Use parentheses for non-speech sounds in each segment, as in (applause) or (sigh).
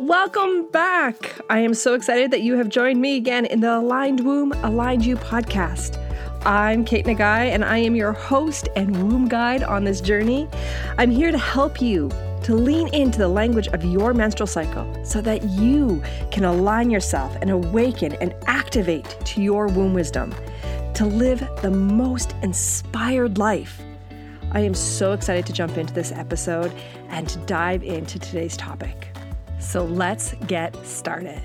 Welcome back. I am so excited that you have joined me again in the Aligned Womb, Aligned You podcast. I'm Kate Nagai, and I am your host and womb guide on this journey. I'm here to help you to lean into the language of your menstrual cycle so that you can align yourself and awaken and activate to your womb wisdom to live the most inspired life. I am so excited to jump into this episode and to dive into today's topic. So let's get started.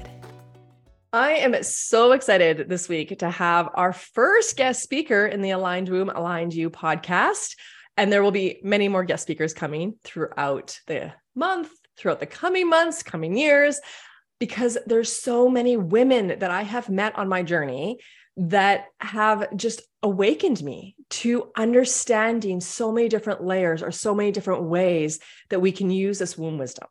I am so excited this week to have our first guest speaker in the Aligned Womb, Aligned You podcast. And there will be many more guest speakers coming throughout the month, throughout the coming months, coming years, because there's so many women that I have met on my journey that have just awakened me to understanding so many different layers or so many different ways that we can use this womb wisdom.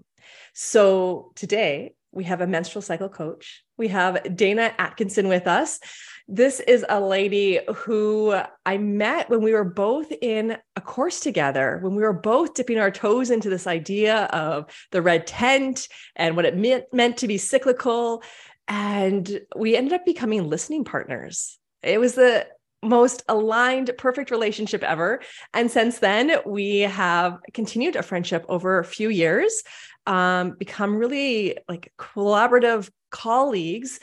So today we have a menstrual cycle coach. We have Dana Atkinson with us. This is a lady who I met when we were both in a course together, when we were both dipping our toes into this idea of the red tent and what it meant, meant to be cyclical. And we ended up becoming listening partners. It was the most aligned, perfect relationship ever. And since then, we have continued a friendship over a few years um, become really like collaborative colleagues.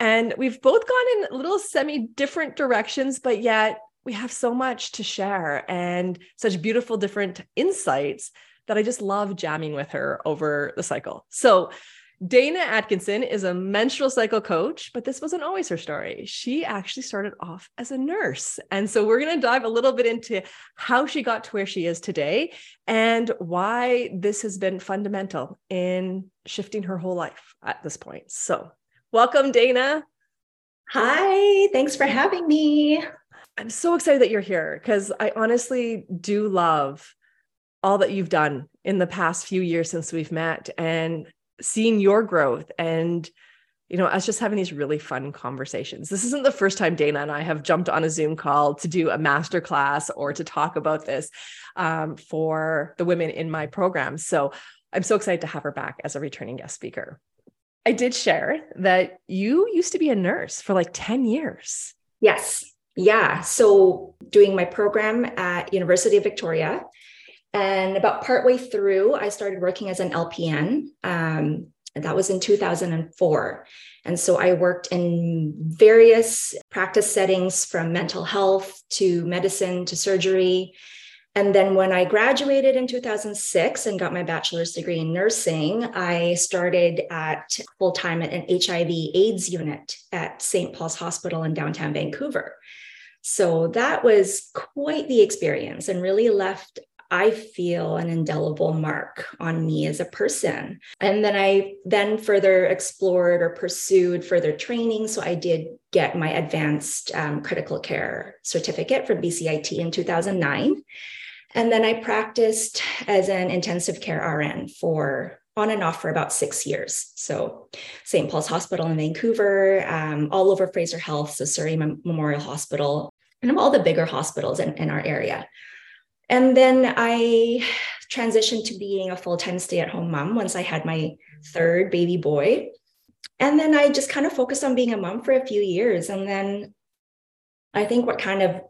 And we've both gone in little semi different directions, but yet we have so much to share and such beautiful different insights that I just love jamming with her over the cycle. So Dana Atkinson is a menstrual cycle coach, but this wasn't always her story. She actually started off as a nurse. And so we're going to dive a little bit into how she got to where she is today and why this has been fundamental in shifting her whole life at this point. So, welcome, Dana. Hi, thanks for having me. I'm so excited that you're here because I honestly do love all that you've done in the past few years since we've met. And seeing your growth and you know us just having these really fun conversations. This isn't the first time dana and i have jumped on a zoom call to do a master class or to talk about this um, for the women in my program. So i'm so excited to have her back as a returning guest speaker. I did share that you used to be a nurse for like 10 years. Yes. Yeah. So doing my program at university of victoria and about partway through, I started working as an LPN. Um, that was in 2004. And so I worked in various practice settings from mental health to medicine to surgery. And then when I graduated in 2006 and got my bachelor's degree in nursing, I started at full time at an HIV AIDS unit at St. Paul's Hospital in downtown Vancouver. So that was quite the experience and really left I feel an indelible mark on me as a person. And then I then further explored or pursued further training. So I did get my advanced um, critical care certificate from BCIT in 2009. And then I practiced as an intensive care RN for on and off for about six years. So, St. Paul's Hospital in Vancouver, um, all over Fraser Health, so Surrey Memorial Hospital, and all the bigger hospitals in, in our area. And then I transitioned to being a full time stay at home mom once I had my third baby boy. And then I just kind of focused on being a mom for a few years. And then I think what kind of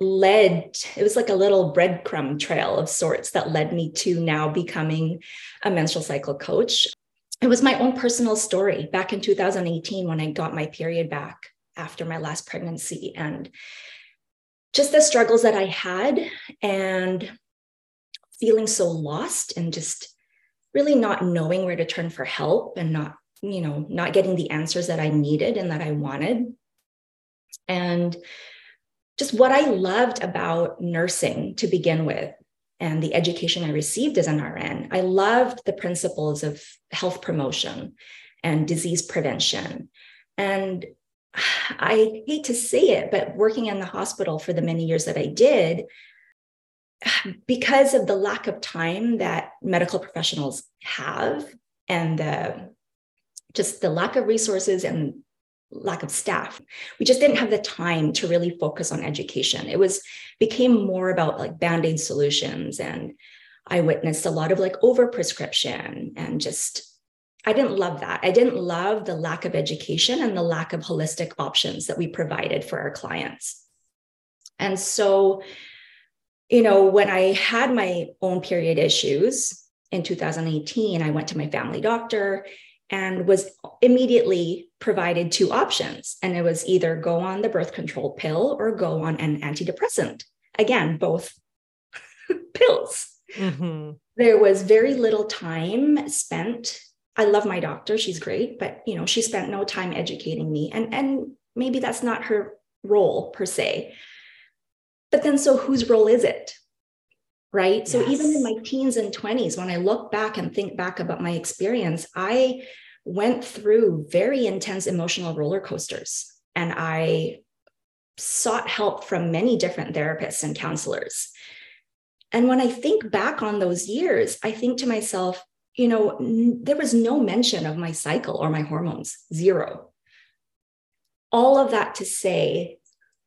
led, it was like a little breadcrumb trail of sorts that led me to now becoming a menstrual cycle coach. It was my own personal story back in 2018 when I got my period back after my last pregnancy. And just the struggles that I had and feeling so lost and just really not knowing where to turn for help and not, you know, not getting the answers that I needed and that I wanted. And just what I loved about nursing to begin with and the education I received as an RN, I loved the principles of health promotion and disease prevention. And I hate to say it, but working in the hospital for the many years that I did, (sighs) because of the lack of time that medical professionals have and the just the lack of resources and lack of staff we just didn't have the time to really focus on education. It was became more about like band-aid solutions and i witnessed a lot of like overprescription and just I didn't love that. I didn't love the lack of education and the lack of holistic options that we provided for our clients. And so, you know, when I had my own period issues in 2018, I went to my family doctor and was immediately provided two options. And it was either go on the birth control pill or go on an antidepressant. Again, both (laughs) pills. Mm-hmm. There was very little time spent I love my doctor. She's great, but you know, she spent no time educating me. And and maybe that's not her role per se. But then so whose role is it? Right? Yes. So even in my teens and 20s when I look back and think back about my experience, I went through very intense emotional roller coasters and I sought help from many different therapists and counselors. And when I think back on those years, I think to myself, you know, n- there was no mention of my cycle or my hormones, zero. All of that to say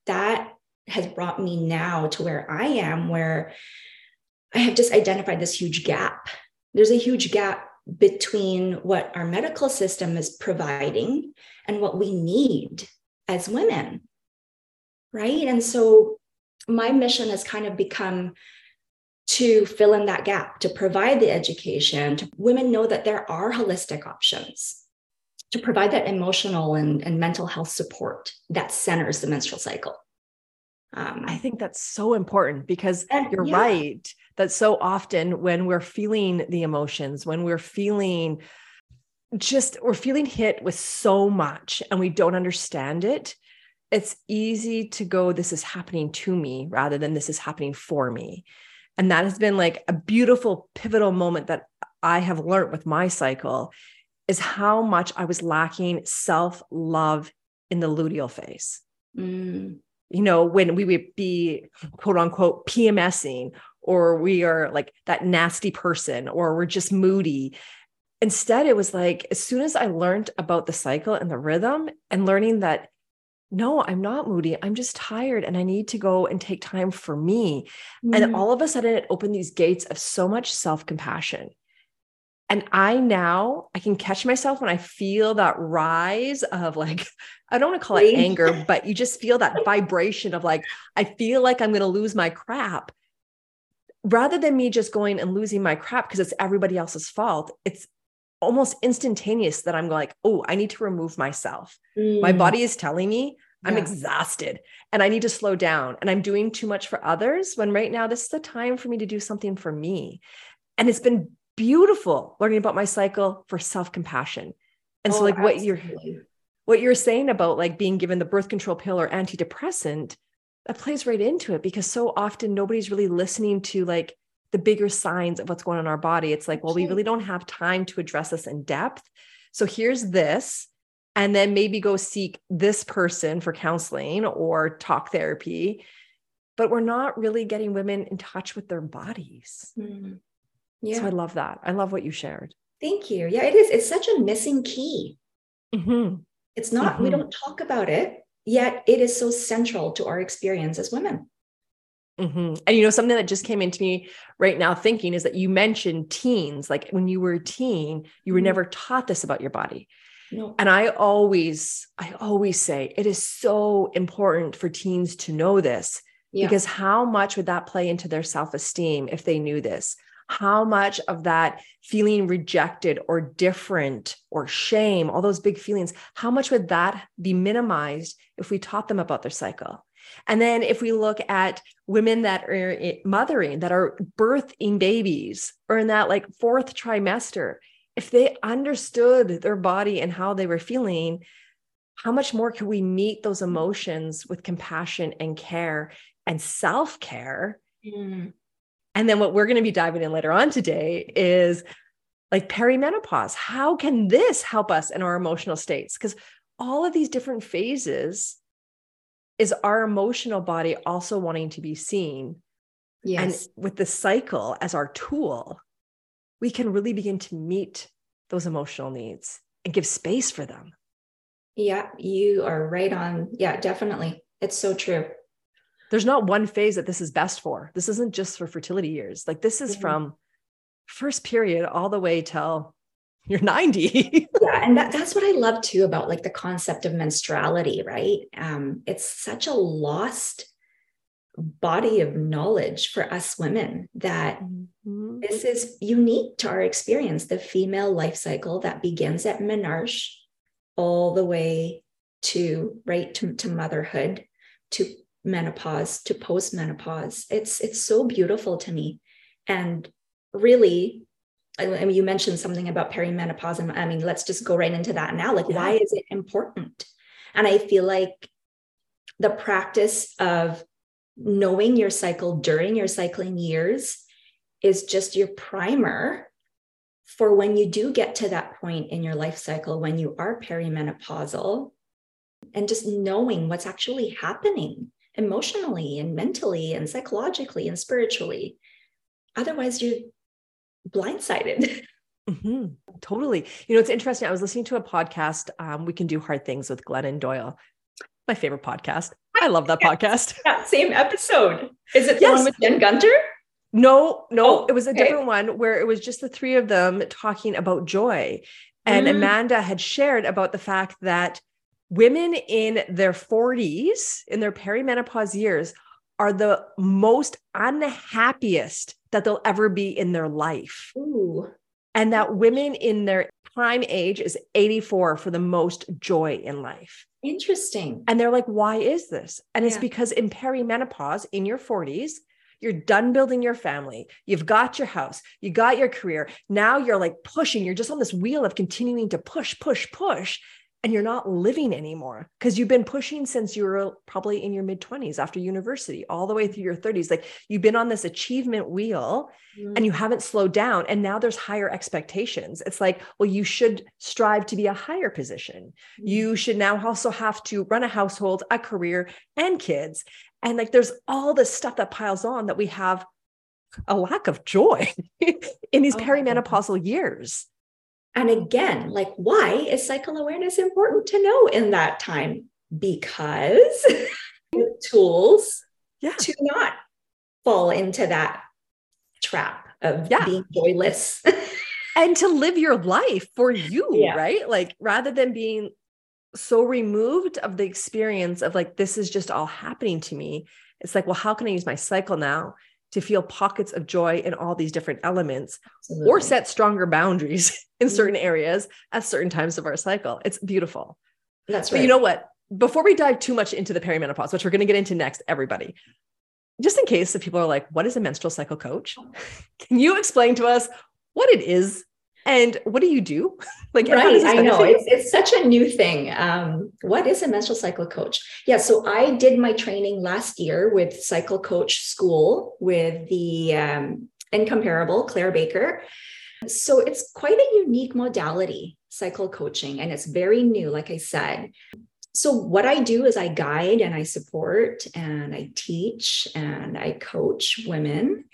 that has brought me now to where I am, where I have just identified this huge gap. There's a huge gap between what our medical system is providing and what we need as women. Right. And so my mission has kind of become to fill in that gap, to provide the education, to women know that there are holistic options, to provide that emotional and, and mental health support that centers the menstrual cycle. Um, I think that's so important because and, you're yeah. right that so often when we're feeling the emotions, when we're feeling just, we're feeling hit with so much and we don't understand it, it's easy to go, this is happening to me rather than this is happening for me. And that has been like a beautiful pivotal moment that I have learned with my cycle is how much I was lacking self love in the luteal phase. Mm. You know, when we would be quote unquote PMSing, or we are like that nasty person, or we're just moody. Instead, it was like as soon as I learned about the cycle and the rhythm and learning that no, I'm not moody. I'm just tired and I need to go and take time for me. Mm. And all of a sudden, it opened these gates of so much self compassion. And I now I can catch myself when I feel that rise of like, (laughs) I don't want to call it anger, (laughs) but you just feel that vibration of like, I feel like I'm going to lose my crap. Rather than me just going and losing my crap because it's everybody else's fault, it's almost instantaneous that I'm like, oh, I need to remove myself. Mm. My body is telling me I'm exhausted and I need to slow down and I'm doing too much for others when right now this is the time for me to do something for me. And it's been beautiful learning about my cycle for self-compassion. And oh, so like absolutely. what you're what you're saying about like being given the birth control pill or antidepressant that plays right into it because so often nobody's really listening to like the bigger signs of what's going on in our body. It's like, well, we really don't have time to address this in depth. So here's this. And then maybe go seek this person for counseling or talk therapy. But we're not really getting women in touch with their bodies. Mm. Yeah. So I love that. I love what you shared. Thank you. Yeah, it is. It's such a missing key. Mm-hmm. It's not, mm-hmm. we don't talk about it, yet it is so central to our experience as women. Mm-hmm. And you know, something that just came into me right now thinking is that you mentioned teens. Like when you were a teen, you were mm-hmm. never taught this about your body. No. And I always, I always say it is so important for teens to know this yeah. because how much would that play into their self esteem if they knew this? How much of that feeling rejected or different or shame, all those big feelings, how much would that be minimized if we taught them about their cycle? And then if we look at women that are mothering, that are birthing babies or in that like fourth trimester, if they understood their body and how they were feeling, how much more could we meet those emotions with compassion and care and self care? Mm. And then what we're going to be diving in later on today is like perimenopause. How can this help us in our emotional states? Because all of these different phases is our emotional body also wanting to be seen. Yes. And with the cycle as our tool, we can really begin to meet those emotional needs and give space for them. Yeah, you are right on. Yeah, definitely. It's so true. There's not one phase that this is best for. This isn't just for fertility years. Like this is mm-hmm. from first period all the way till you're (laughs) 90 yeah and that, that's what i love too about like the concept of menstruality right um, it's such a lost body of knowledge for us women that mm-hmm. this is unique to our experience the female life cycle that begins at menarche all the way to right to, to motherhood to menopause to postmenopause it's it's so beautiful to me and really I mean, you mentioned something about perimenopause, and I mean, let's just go right into that now. Like, yeah. why is it important? And I feel like the practice of knowing your cycle during your cycling years is just your primer for when you do get to that point in your life cycle when you are perimenopausal and just knowing what's actually happening emotionally and mentally and psychologically and spiritually. Otherwise, you're blindsided. (laughs) Mm-hmm. Totally. You know, it's interesting. I was listening to a podcast. Um, we can do hard things with Glennon Doyle. My favorite podcast. I love that yeah, podcast. That same episode. Is it the yes. one with Jen Gunter? No, no, oh, it was a okay. different one where it was just the three of them talking about joy. And mm. Amanda had shared about the fact that women in their 40s, in their perimenopause years, are the most unhappiest that they'll ever be in their life. Ooh. And that women in their prime age is 84 for the most joy in life. Interesting. And they're like, why is this? And it's yeah. because in perimenopause, in your 40s, you're done building your family. You've got your house. You got your career. Now you're like pushing. You're just on this wheel of continuing to push, push, push and you're not living anymore because you've been pushing since you were probably in your mid 20s after university all the way through your 30s like you've been on this achievement wheel mm-hmm. and you mm. haven't slowed down and now there's higher expectations it's like well you should strive to be a higher position mm-hmm. you should now also have to run a household a career and kids and like there's all this stuff that piles on that we have a lack of joy (laughs) in these oh, perimenopausal years and again, like, why is cycle awareness important to know in that time? Because (laughs) tools yeah. to not fall into that trap of yeah. being joyless. (laughs) and to live your life for you, yeah. right? Like, rather than being so removed of the experience of like, this is just all happening to me, it's like, well, how can I use my cycle now to feel pockets of joy in all these different elements Absolutely. or set stronger boundaries (laughs) in mm-hmm. certain areas at certain times of our cycle. It's beautiful. That's right. But you know what? Before we dive too much into the perimenopause, which we're going to get into next, everybody, just in case if people are like, what is a menstrual cycle coach? (laughs) Can you explain to us what it is and what do you do? (laughs) like, right, I know it's, it's such a new thing. Um, what is a menstrual cycle coach? Yeah, so I did my training last year with Cycle Coach School with the um, incomparable Claire Baker. So it's quite a unique modality, cycle coaching, and it's very new, like I said. So, what I do is I guide and I support and I teach and I coach women.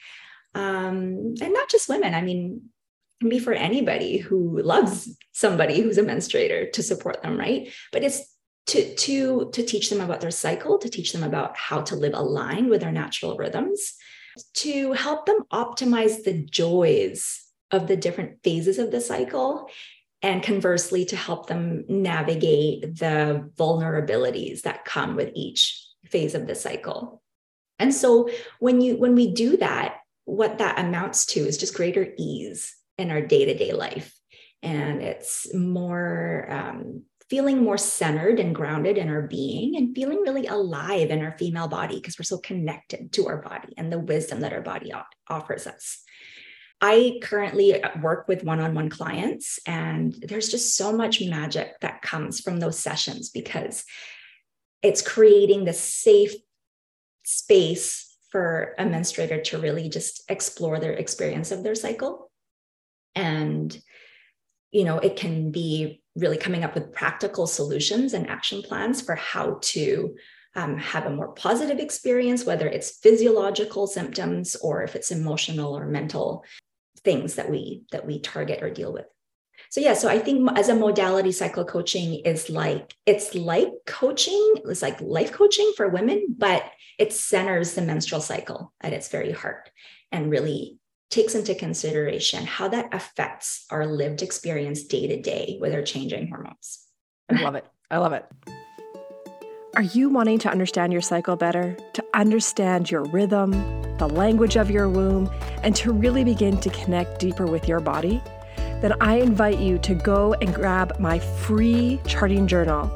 Um, and not just women, I mean, can be for anybody who loves somebody who's a menstruator to support them, right? But it's to to to teach them about their cycle, to teach them about how to live aligned with their natural rhythms, to help them optimize the joys of the different phases of the cycle and conversely to help them navigate the vulnerabilities that come with each phase of the cycle and so when you when we do that what that amounts to is just greater ease in our day to day life. And it's more um, feeling more centered and grounded in our being and feeling really alive in our female body because we're so connected to our body and the wisdom that our body offers us. I currently work with one on one clients, and there's just so much magic that comes from those sessions because it's creating the safe space for a menstruator to really just explore their experience of their cycle. And you know it can be really coming up with practical solutions and action plans for how to um, have a more positive experience whether it's physiological symptoms or if it's emotional or mental things that we that we target or deal with so yeah so i think as a modality cycle coaching is like it's like coaching it's like life coaching for women but it centers the menstrual cycle at its very heart and really takes into consideration how that affects our lived experience day to day with our changing hormones. I love it. I love it. Are you wanting to understand your cycle better, to understand your rhythm, the language of your womb, and to really begin to connect deeper with your body? Then I invite you to go and grab my free charting journal.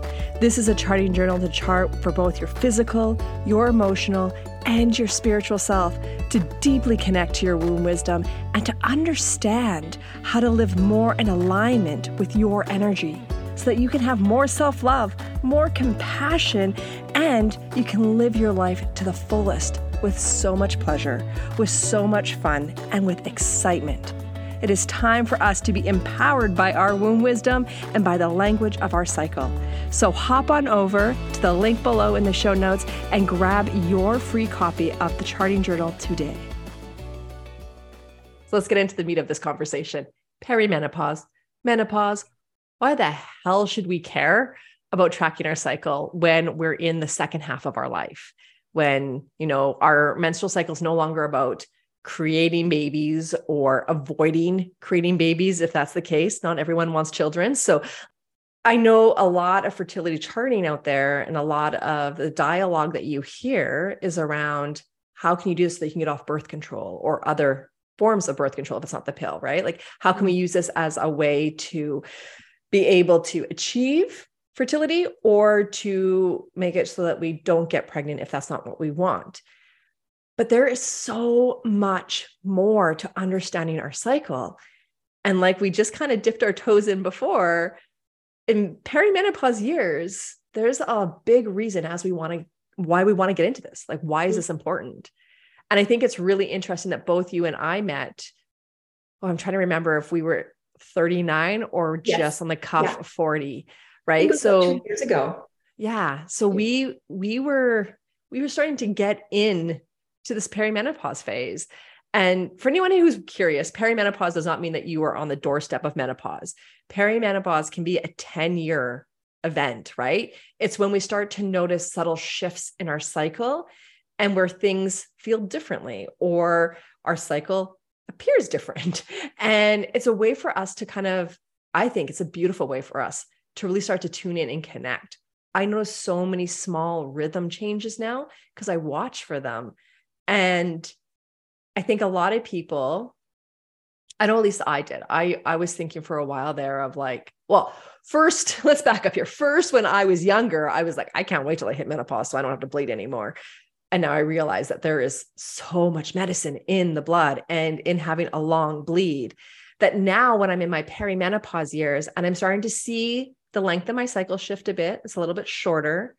This is a charting journal to chart for both your physical, your emotional, and your spiritual self to deeply connect to your womb wisdom and to understand how to live more in alignment with your energy so that you can have more self love, more compassion, and you can live your life to the fullest with so much pleasure, with so much fun, and with excitement. It is time for us to be empowered by our womb wisdom and by the language of our cycle. So hop on over to the link below in the show notes and grab your free copy of the Charting Journal today. So let's get into the meat of this conversation perimenopause, menopause, why the hell should we care about tracking our cycle when we're in the second half of our life? When, you know, our menstrual cycle is no longer about creating babies or avoiding creating babies if that's the case. Not everyone wants children. So I know a lot of fertility charting out there and a lot of the dialogue that you hear is around how can you do this so that you can get off birth control or other forms of birth control if it's not the pill, right? Like how can we use this as a way to be able to achieve fertility or to make it so that we don't get pregnant if that's not what we want. But there is so much more to understanding our cycle. And like we just kind of dipped our toes in before, in perimenopause years, there's a big reason as we want to why we want to get into this. Like, why is mm. this important? And I think it's really interesting that both you and I met. Oh, I'm trying to remember if we were 39 or yes. just on the cuff yeah. of 40 right? so years ago. Yeah so we we were we were starting to get in to this perimenopause phase. And for anyone who's curious perimenopause does not mean that you are on the doorstep of menopause. Perimenopause can be a 10 year event right? It's when we start to notice subtle shifts in our cycle and where things feel differently or our cycle appears different. (laughs) And it's a way for us to kind of, I think it's a beautiful way for us to really start to tune in and connect. I notice so many small rhythm changes now because I watch for them. And I think a lot of people, I know at least I did. I I was thinking for a while there of like, well, first, (laughs) let's back up here. First, when I was younger, I was like, I can't wait till I hit menopause so I don't have to bleed anymore. And now I realize that there is so much medicine in the blood and in having a long bleed that now when I'm in my perimenopause years and I'm starting to see the length of my cycle shift a bit, it's a little bit shorter.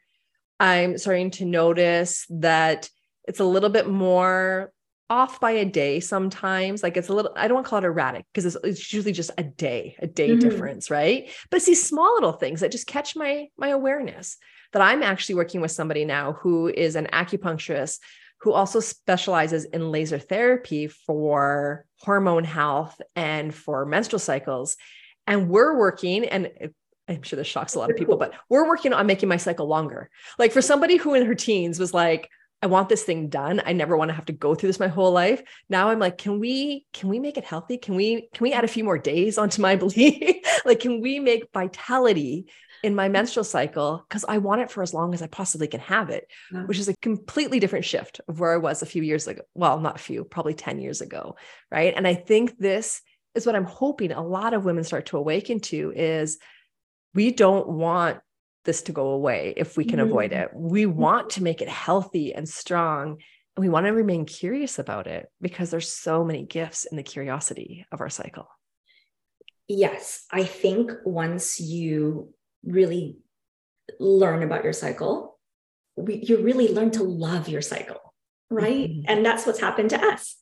I'm starting to notice that it's a little bit more off by a day sometimes like it's a little i don't want to call it erratic because it's, it's, usually just a day a day mm-hmm. difference right but it's these small little things that just catch my my awareness that I'm actually working with somebody now who is an acupuncturist who also specializes in laser therapy for hormone health and for menstrual cycles. And we're working, and I'm sure this shocks a lot of people, but we're working on making my cycle longer. Like for somebody who in her teens was like, I want this thing done. I never want to have to go through this my whole life. Now I'm like, can we can we make it healthy? Can we can we add a few more days onto my (laughs) bleed? like can we make vitality in my menstrual cycle because I want it for as long as I possibly can have it, yeah. which is a completely different shift of where I was a few years ago. Well, not a few, probably 10 years ago. Right. And I think this is what I'm hoping a lot of women start to awaken to is we don't want this to go away if we can mm-hmm. avoid it. We mm-hmm. want to make it healthy and strong. And we want to remain curious about it because there's so many gifts in the curiosity of our cycle. Yes, I think once you really learn about your cycle, we, you really learn to love your cycle, right? Mm-hmm. And that's what's happened to us.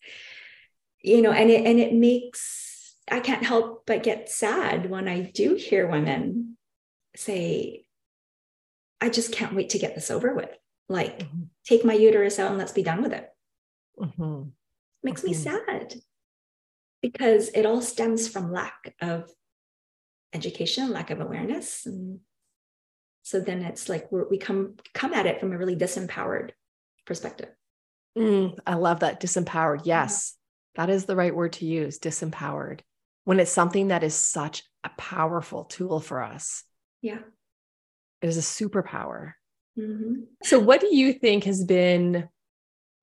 You know, and it and it makes I can't help but get sad when I do hear women say, I just can't wait to get this over with. Like, mm-hmm. take my uterus out and let's be done with it. Mm-hmm. Makes me mm-hmm. sad because it all stems from lack of education, lack of awareness. And so then it's like we come come at it from a really disempowered perspective. Mm, I love that disempowered. Yes. That is the right word to use, disempowered. When it's something that is such a powerful tool for us. Yeah. It is a superpower. Mm-hmm. So, what do you think has been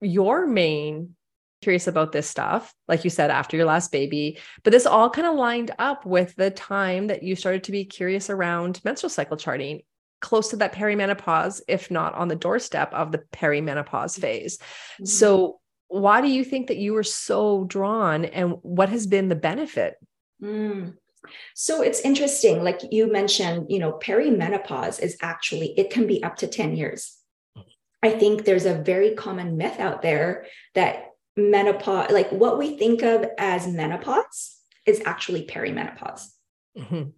your main curious about this stuff, like you said, after your last baby. But this all kind of lined up with the time that you started to be curious around menstrual cycle charting, close to that perimenopause, if not on the doorstep of the perimenopause phase. Mm-hmm. So, why do you think that you were so drawn and what has been the benefit? Mm. So it's interesting, like you mentioned, you know, perimenopause is actually, it can be up to 10 years. I think there's a very common myth out there that menopause, like what we think of as menopause, is actually perimenopause. Mm-hmm.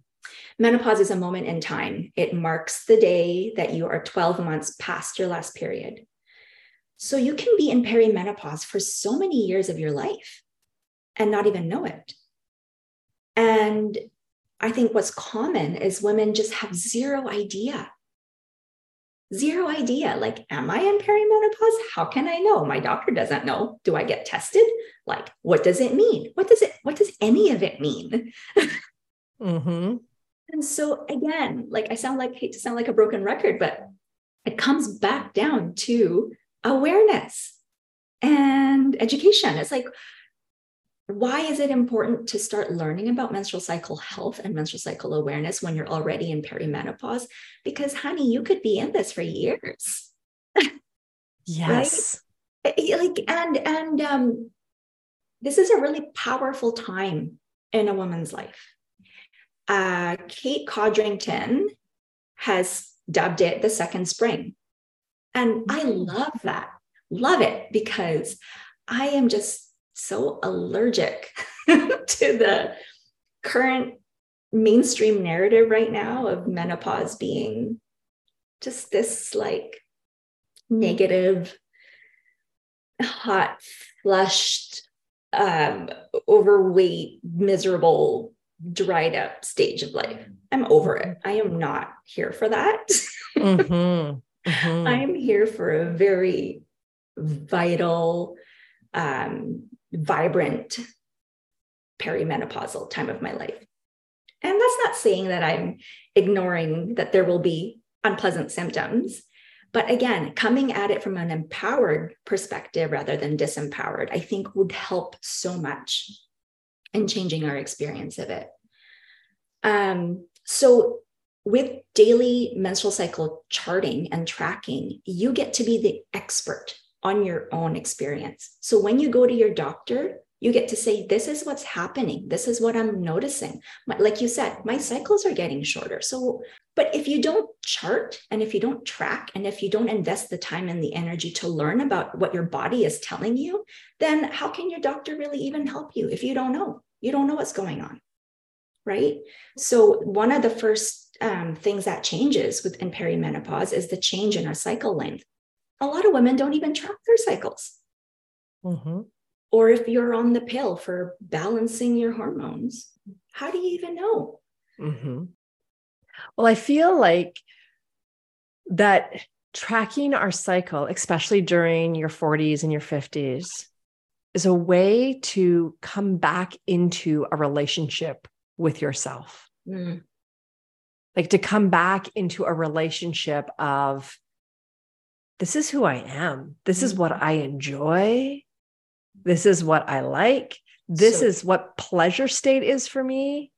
Menopause is a moment in time. It marks the day that you are 12 months past your last period. So you can be in perimenopause for so many years of your life and not even know it. And I think what's common is women just have zero idea Zero idea. Like, am I in perimenopause? How can I know? My doctor doesn't know. Do I get tested? Like, what does it mean? What does it, what does any of it mean? mm-hmm. And so again, like I sound like hate to sound like a broken record, but it comes back down to awareness and education. It's like, why is it important to start learning about menstrual cycle health and menstrual cycle awareness when you're already in perimenopause? Because, honey, you could be in this for years. yes. (laughs) right? Eh, like, and, and, um, this is a really powerful time in a woman's life. Uh, Kate Codrington has dubbed it the second spring. And I mm. love that, love it because I am just so allergic (laughs) to the current mainstream narrative right now of menopause being just this like negative, hot, flushed, um, overweight, miserable, dried up stage of life. I'm over it. I am not here for that. (laughs) mm-hmm. Mm-hmm. I'm here for a very vital, um, vibrant perimenopausal time of my life. And that's not saying that I'm ignoring that there will be unpleasant symptoms. But again, coming at it from an empowered perspective rather than disempowered, I think would help so much in changing our experience of it. Um, so, with daily menstrual cycle charting and tracking, you get to be the expert on your own experience. So when you go to your doctor, you get to say, This is what's happening. This is what I'm noticing. Like you said, my cycles are getting shorter. So, but if you don't chart and if you don't track and if you don't invest the time and the energy to learn about what your body is telling you, then how can your doctor really even help you if you don't know? You don't know what's going on. Right. So, one of the first um, things that changes within perimenopause is the change in our cycle length a lot of women don't even track their cycles. Mm-hmm. Or if you're on the pill for balancing your hormones, how do you even know? Mm-hmm. Well, I feel like that tracking our cycle, especially during your 40s and your 50s, is a way to come back into a relationship with yourself. Mm. Like to come back into a relationship of this is who I am. This is what mm-hmm. I enjoy. This is what I like. This so, is what pleasure state is for me.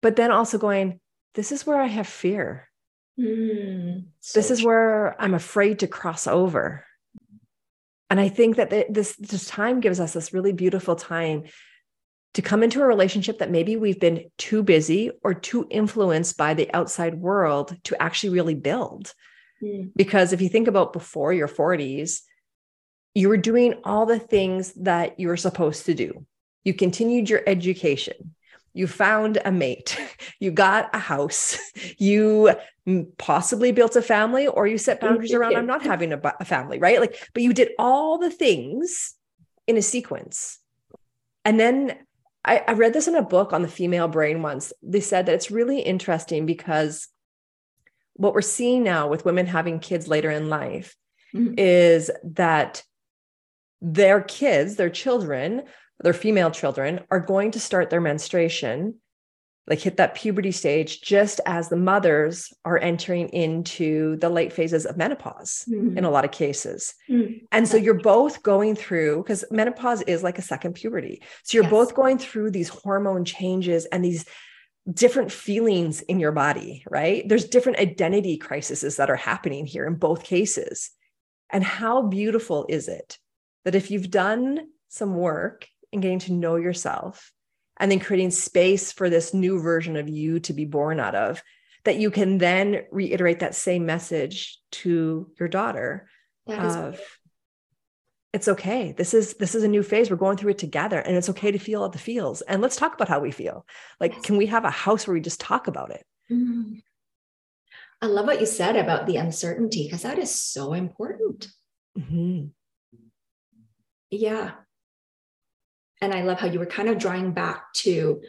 But then also going, this is where I have fear. Mm, so this is where I'm afraid to cross over. And I think that this, this time gives us this really beautiful time to come into a relationship that maybe we've been too busy or too influenced by the outside world to actually really build. Mm. Because if you think about before your 40s, you were doing all the things that you were supposed to do. You continued your education. You found a mate. (laughs) You got a house. (laughs) You possibly built a family, or you set boundaries around I'm not having a, a family, right? Like, but you did all the things in a sequence. And then I, I read this in a book on the female brain once. They said that it's really interesting because what we're seeing now with women having kids later in life mm-hmm. is that their kids, their children, their female children are going to start their menstruation like hit that puberty stage just as the mothers are entering into the late phases of menopause mm-hmm. in a lot of cases. Mm-hmm. And so you're both going through because menopause is like a second puberty. So you're yes. both going through these hormone changes and these different feelings in your body, right? There's different identity crises that are happening here in both cases. And how beautiful is it that if you've done some work in getting to know yourself and then creating space for this new version of you to be born out of that you can then reiterate that same message to your daughter of it's okay this is this is a new phase we're going through it together and it's okay to feel all the feels and let's talk about how we feel like yes. can we have a house where we just talk about it mm-hmm. i love what you said about the uncertainty because that is so important mm-hmm. yeah and I love how you were kind of drawing back to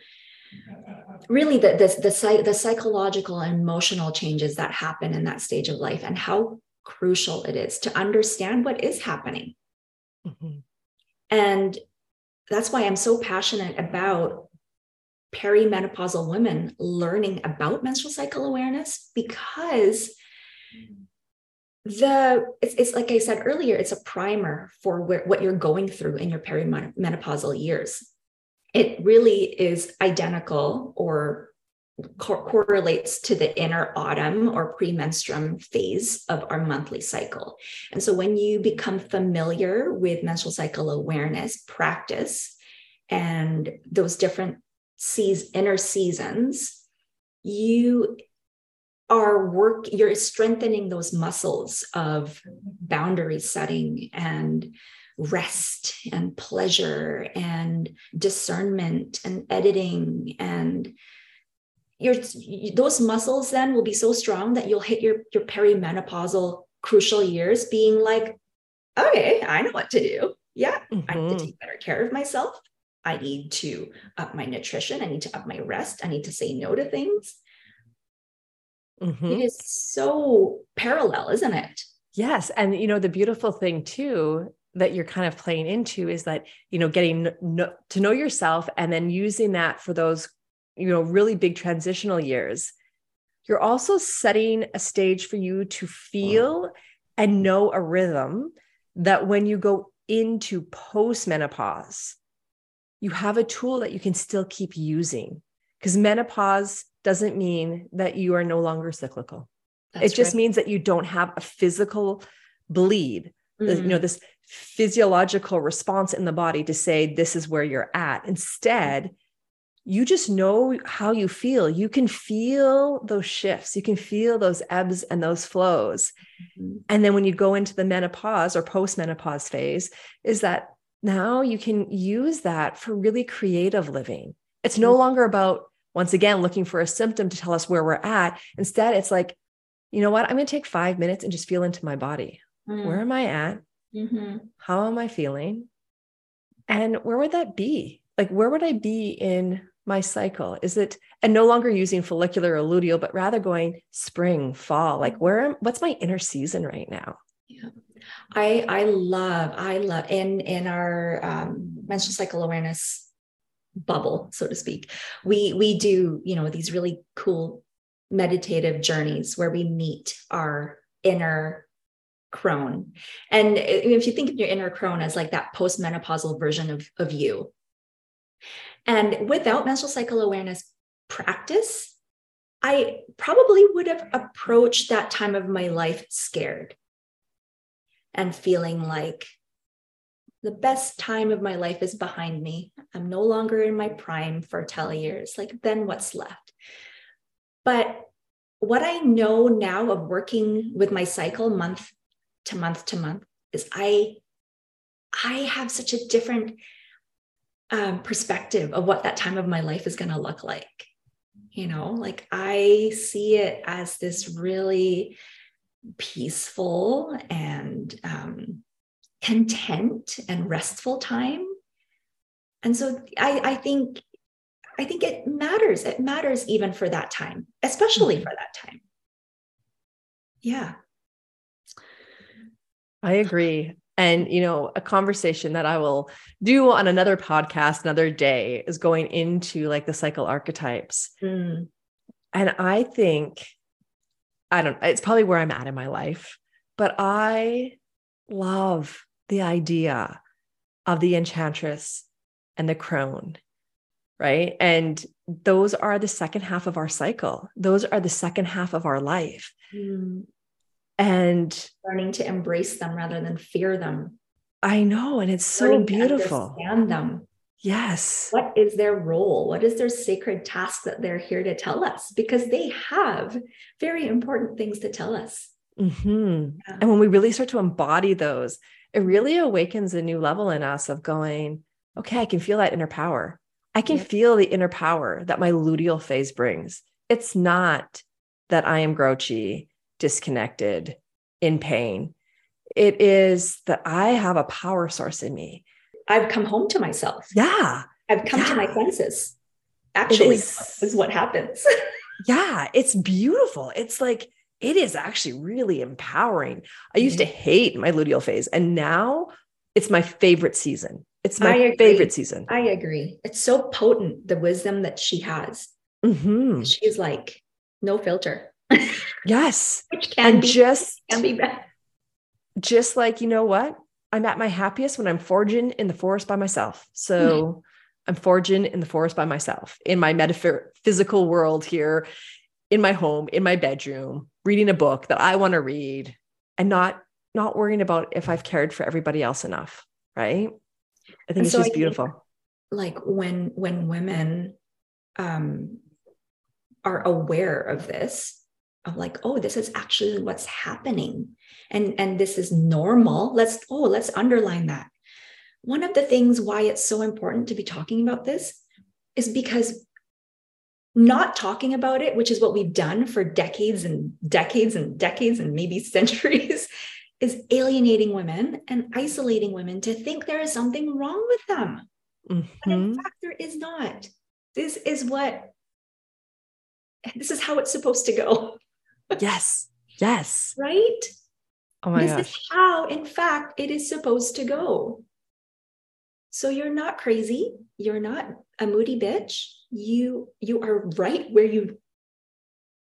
really the, the, the, the psychological and emotional changes that happen in that stage of life and how crucial it is to understand what is happening. Mm-hmm. And that's why I'm so passionate about perimenopausal women learning about menstrual cycle awareness because the it's, it's like i said earlier it's a primer for where, what you're going through in your perimenopausal years it really is identical or co- correlates to the inner autumn or premenstruum phase of our monthly cycle. And so when you become familiar with menstrual cycle awareness practice and those different seas inner seasons you are work you're strengthening those muscles of boundary setting and rest and pleasure and discernment and editing and your those muscles then will be so strong that you'll hit your your perimenopausal crucial years being like okay i know what to do yeah mm-hmm. i need to mm-hmm. take better care of myself i need to up my nutrition i need to up my rest i need to say no to things Mm-hmm. It is so parallel, isn't it? Yes. And, you know, the beautiful thing too that you're kind of playing into is that, you know, getting no, to know yourself and then using that for those, you know, really big transitional years. You're also setting a stage for you to feel and know a rhythm that when you go into post menopause, you have a tool that you can still keep using because menopause doesn't mean that you are no longer cyclical. That's it just right. means that you don't have a physical bleed, mm-hmm. you know, mm. this physiological response in the body to say this is where you're at. Instead, you just know how you feel. You can feel those shifts. You can feel those ebbs and those flows. Mm-hmm. And then when you go into the menopause or post-menopause phase, is that now you can use that for really creative living. It's no mm-hmm. longer about once again looking for a symptom to tell us where we're at. Instead, it's like, you know what? I'm going to take five minutes and just feel into my body. Mm. Where am I at? Mm-hmm. How am I feeling? And where would that be? Like, where would I be in my cycle? Is it, and no longer using follicular or luteal, but rather going spring, fall? Like, where, am what's my inner season right now? Yeah. I, I love, I love in, in our um, menstrual cycle awareness bubble so to speak we we do you know these really cool meditative journeys where we meet our inner crone and if you think of your inner crone as like that postmenopausal version of, of you and without menstrual cycle awareness practice i probably would have approached that time of my life scared and feeling like the best time of my life is behind me. I'm no longer in my prime fertile years. Like, then what's left? But what I know now of working with my cycle month to month to month is I I have such a different um, perspective of what that time of my life is going to look like. You know, like I see it as this really peaceful and um, content and restful time. And so I, I think I think it matters. It matters even for that time, especially mm-hmm. for that time. Yeah. I agree. And, you know, a conversation that I will do on another podcast another day is going into like the cycle archetypes. Mm. And I think, I don't, it's probably where I'm at in my life, but I love the idea of the enchantress and the crone, right? And those are the second half of our cycle, those are the second half of our life. Mm and learning to embrace them rather than fear them. I know. And it's so learning beautiful. understand them. Yes. What is their role? What is their sacred task that they're here to tell us? Because they have very important things to tell us. Mm-hmm. Yeah. And when we really start to embody those, it really awakens a new level in us of going, okay, I can feel that inner power. I can yeah. feel the inner power that my luteal phase brings. It's not that I am grouchy disconnected, in pain. It is that I have a power source in me. I've come home to myself. Yeah. I've come yeah. to my senses. Actually, is, is what happens. (laughs) yeah. It's beautiful. It's like, it is actually really empowering. I used to hate my luteal phase, and now it's my favorite season. It's my favorite season. I agree. It's so potent, the wisdom that she has. Mm-hmm. She's like, no filter. Yes. Which can and be, just can be bad. Just like, you know what? I'm at my happiest when I'm foraging in the forest by myself. So mm-hmm. (laughs) I'm foraging in the forest by myself in my metaphysical world here, in my home, in my bedroom, reading a book that I want to read and not not worrying about if I've cared for everybody else enough. Right. I think and it's so just beautiful. like when when women um are aware of this of like oh this is actually what's happening. And and this is normal. Let's oh let's underline that. One of the things why it's so important to be talking about this is because not talking about it which is what we've done for decades and decades and decades and maybe (laughs) centuries is alienating women and isolating women to think there is something wrong with them. Mm-hmm. but in fact there is not. This is what this is how it's supposed to go. Yes. Yes. Right? Oh my this gosh. is how, in fact, it is supposed to go. So you're not crazy. You're not a moody bitch. You you are right where you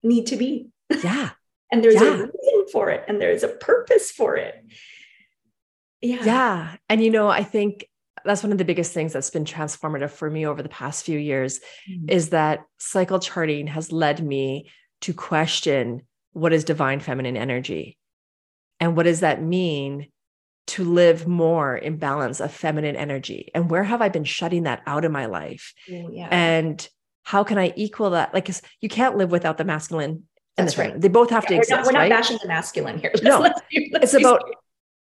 need to be. Yeah. (laughs) and there's yeah. a reason for it and there's a purpose for it. Yeah. Yeah. And you know, I think that's one of the biggest things that's been transformative for me over the past few years mm-hmm. is that cycle charting has led me to question what is divine feminine energy and what does that mean to live more in balance of feminine energy and where have i been shutting that out in my life yeah. and how can i equal that like you can't live without the masculine and That's the feminine right. they both have yeah, to we're exist not, we're right? not bashing the masculine here let's, (laughs) no let's, let's it's about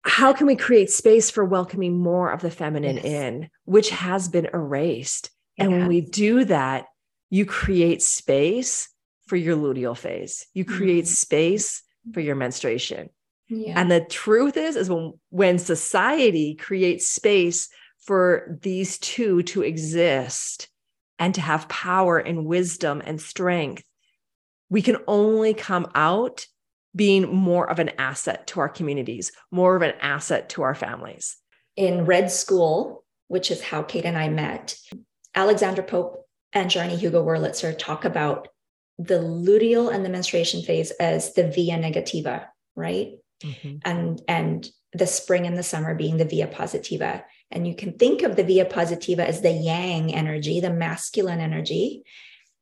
how can we create space for welcoming more of the feminine yes. in, which has been erased? And when we do that, you create space for your luteal phase. You create mm-hmm. space for your menstruation. Yeah. And the truth is, is when when society creates space for these two to exist and to have power and wisdom and strength, we can only come out being more of an asset to our communities, more of an asset to our families. In Red School, which is how Kate and I met, Alexandra Pope and Sjanie Hugo Wurlitzer talk about the luteal and the menstruation phase as the via negativa, right? Mm-hmm. And and the spring and the summer being the via positiva. And you can think of the via positiva as the yang energy, the masculine energy,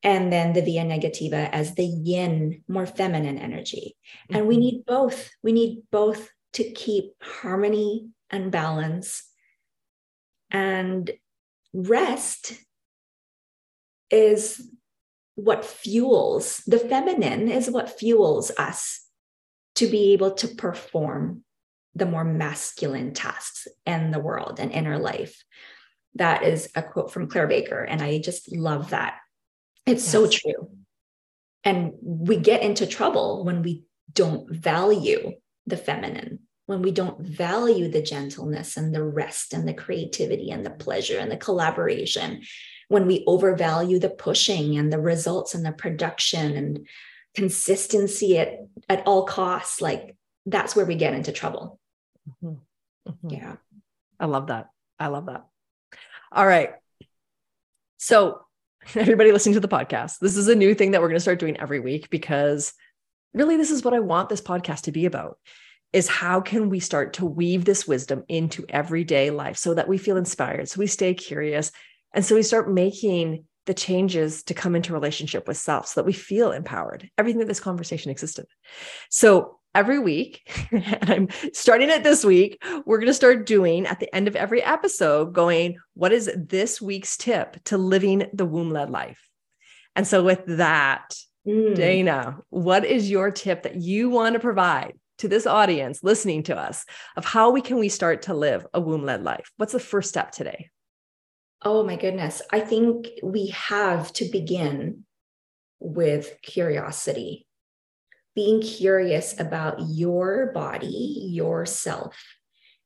and then the via negativa as the yin, more feminine energy. Mm-hmm. And we mm-hmm. need both. We need both to keep harmony and balance. And rest is what fuels the feminine, is what fuels us to be able to perform the more masculine tasks in the world and inner life. That is a quote from Claire Baker. And I just love that it's yes. so true. And we get into trouble when we don't value the feminine, when we don't value the gentleness and the rest and the creativity and the pleasure and the collaboration, when we overvalue the pushing and the results and the production and consistency at, at all costs, like that's where we get into trouble. Mm-hmm. Mm-hmm. Yeah. I love that. I love that. All right. So, (laughs) everybody listening to the podcast, this is a new thing that we're going to start doing every week because really this is what I want this podcast to be about is how can we start to weave this wisdom into everyday life so that we feel inspired, so we stay curious, and so we start making the changes to come into relationship with self so that we feel empowered. Everything that this conversation existed. So every week, (laughs) and I'm starting it this week, we're going to start doing at the end of every episode, going, what is this week's tip to living the womb led life? And so with that, mm. Dana, what is your tip that you want to provide to this audience listening to us of how we can we start to live a womb led life? What's the first step today? Oh my goodness. I think we have to begin with curiosity, being curious about your body, yourself,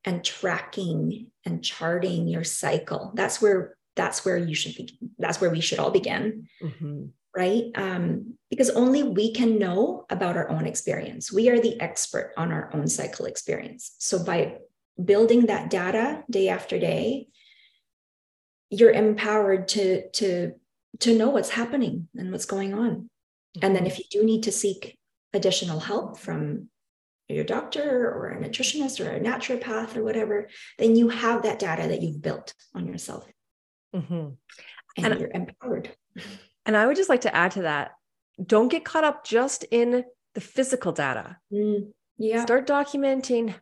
and tracking and charting your cycle. That's where that's where you should be. That's where we should all begin. Mm-hmm. Right. Um, because only we can know about our own experience. We are the expert on our own cycle experience. So by building that data day after day, you're empowered to to to know what's happening and what's going on. Mm-hmm. and then mm-hmm. if you do need to seek additional help from your doctor or a nutritionist or a naturopath or whatever then you have that data that you've built on yourself. Mm-hmm. and, and you're empowered. And i would just like to add to that don't get caught up just in the physical data. Mm, yeah. Start documenting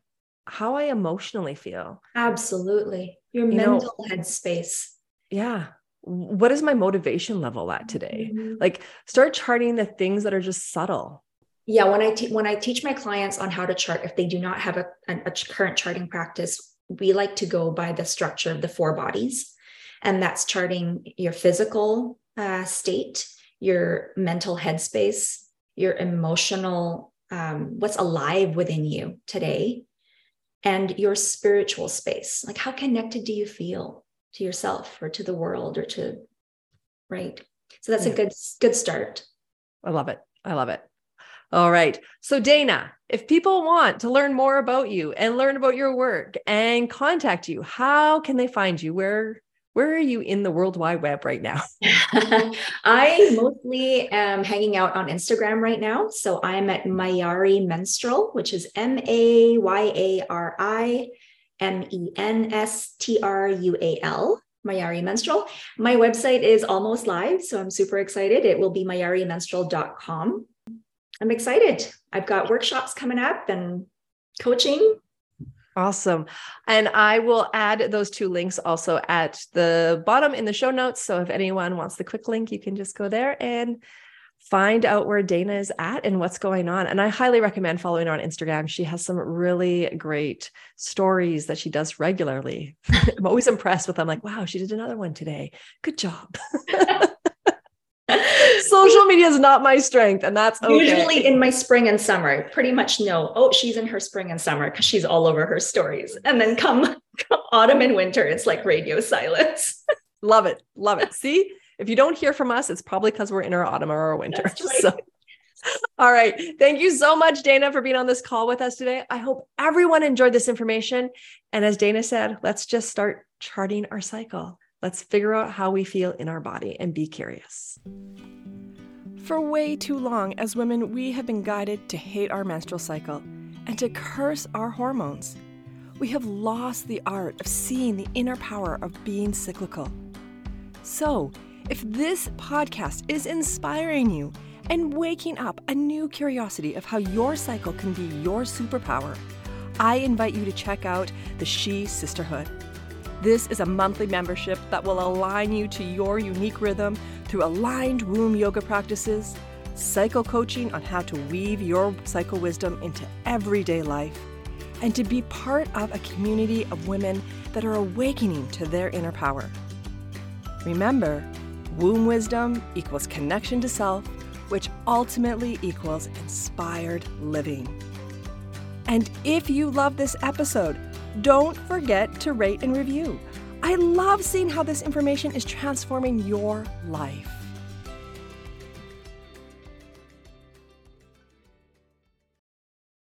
how i emotionally feel. Absolutely. Your you mental headspace yeah. What is my motivation level at today? Mm-hmm. like start charting the things that are just subtle. Yeah when i te- when i teach my clients on how to chart if they do not have a, a, a current charting practice we like to go by the structure of the four bodies. And that's charting your physical uh, state your mental headspace your emotional um, what's alive within you today and your spiritual space. Like how connected do you feel to yourself or to the world or to right? So that's yeah. a good good start. I love it. I love it. All right. So dana if people want to learn more about you and learn about your work and contact you how can they find you? Where where are you in the world wide web right now? (laughs) (laughs) I mostly am hanging out on instagram right now. So i'm at mayari menstrual which is m-a-y-a-r-i M E N S T R U A L, Mayari Menstrual. My website is almost live, so I'm super excited. It will be mayarimenstrual.com. I'm excited. I've got workshops coming up and coaching. Awesome. And I will add those two links also at the bottom in the show notes. So if anyone wants the quick link, you can just go there and find out where Dana is at and what's going on. And I highly recommend following her on Instagram. She has some really great stories that she does regularly. (laughs) I'm always impressed with them. Like, wow, she did another one today. Good job. (laughs) Social media is not my strength, and that's okay. usually in my spring and summer. Pretty much no. oh, she's in her spring and summer because she's all over her stories. And then come, (laughs) come autumn and winter, it's like radio silence. love it. Love it. See, if you don't hear from us, it's probably because we're in our autumn or our winter. (laughs) Right. So, all right. Thank you so much, Dana, for being on this call with us today. I hope everyone enjoyed this information. And as Dana said, let's just start charting our cycle. Let's figure out how we feel in our body and be curious. For way too long, as women, we have been guided to hate our menstrual cycle and to curse our hormones. We have lost the art of seeing the inner power of being cyclical. So, if this podcast is inspiring you and waking up a new curiosity of how your cycle can be your superpower, I invite you to check out the Shee Sisterhood. This is a monthly membership that will align you to your unique rhythm through aligned womb yoga practices, cycle coaching on how to weave your cycle wisdom into everyday life, and to be part of a community of women that are awakening to their inner power. Remember, Womb wisdom equals connection to self, which ultimately equals inspired living. And if you love this episode, don't forget to rate and review. I love seeing how this information is transforming your life.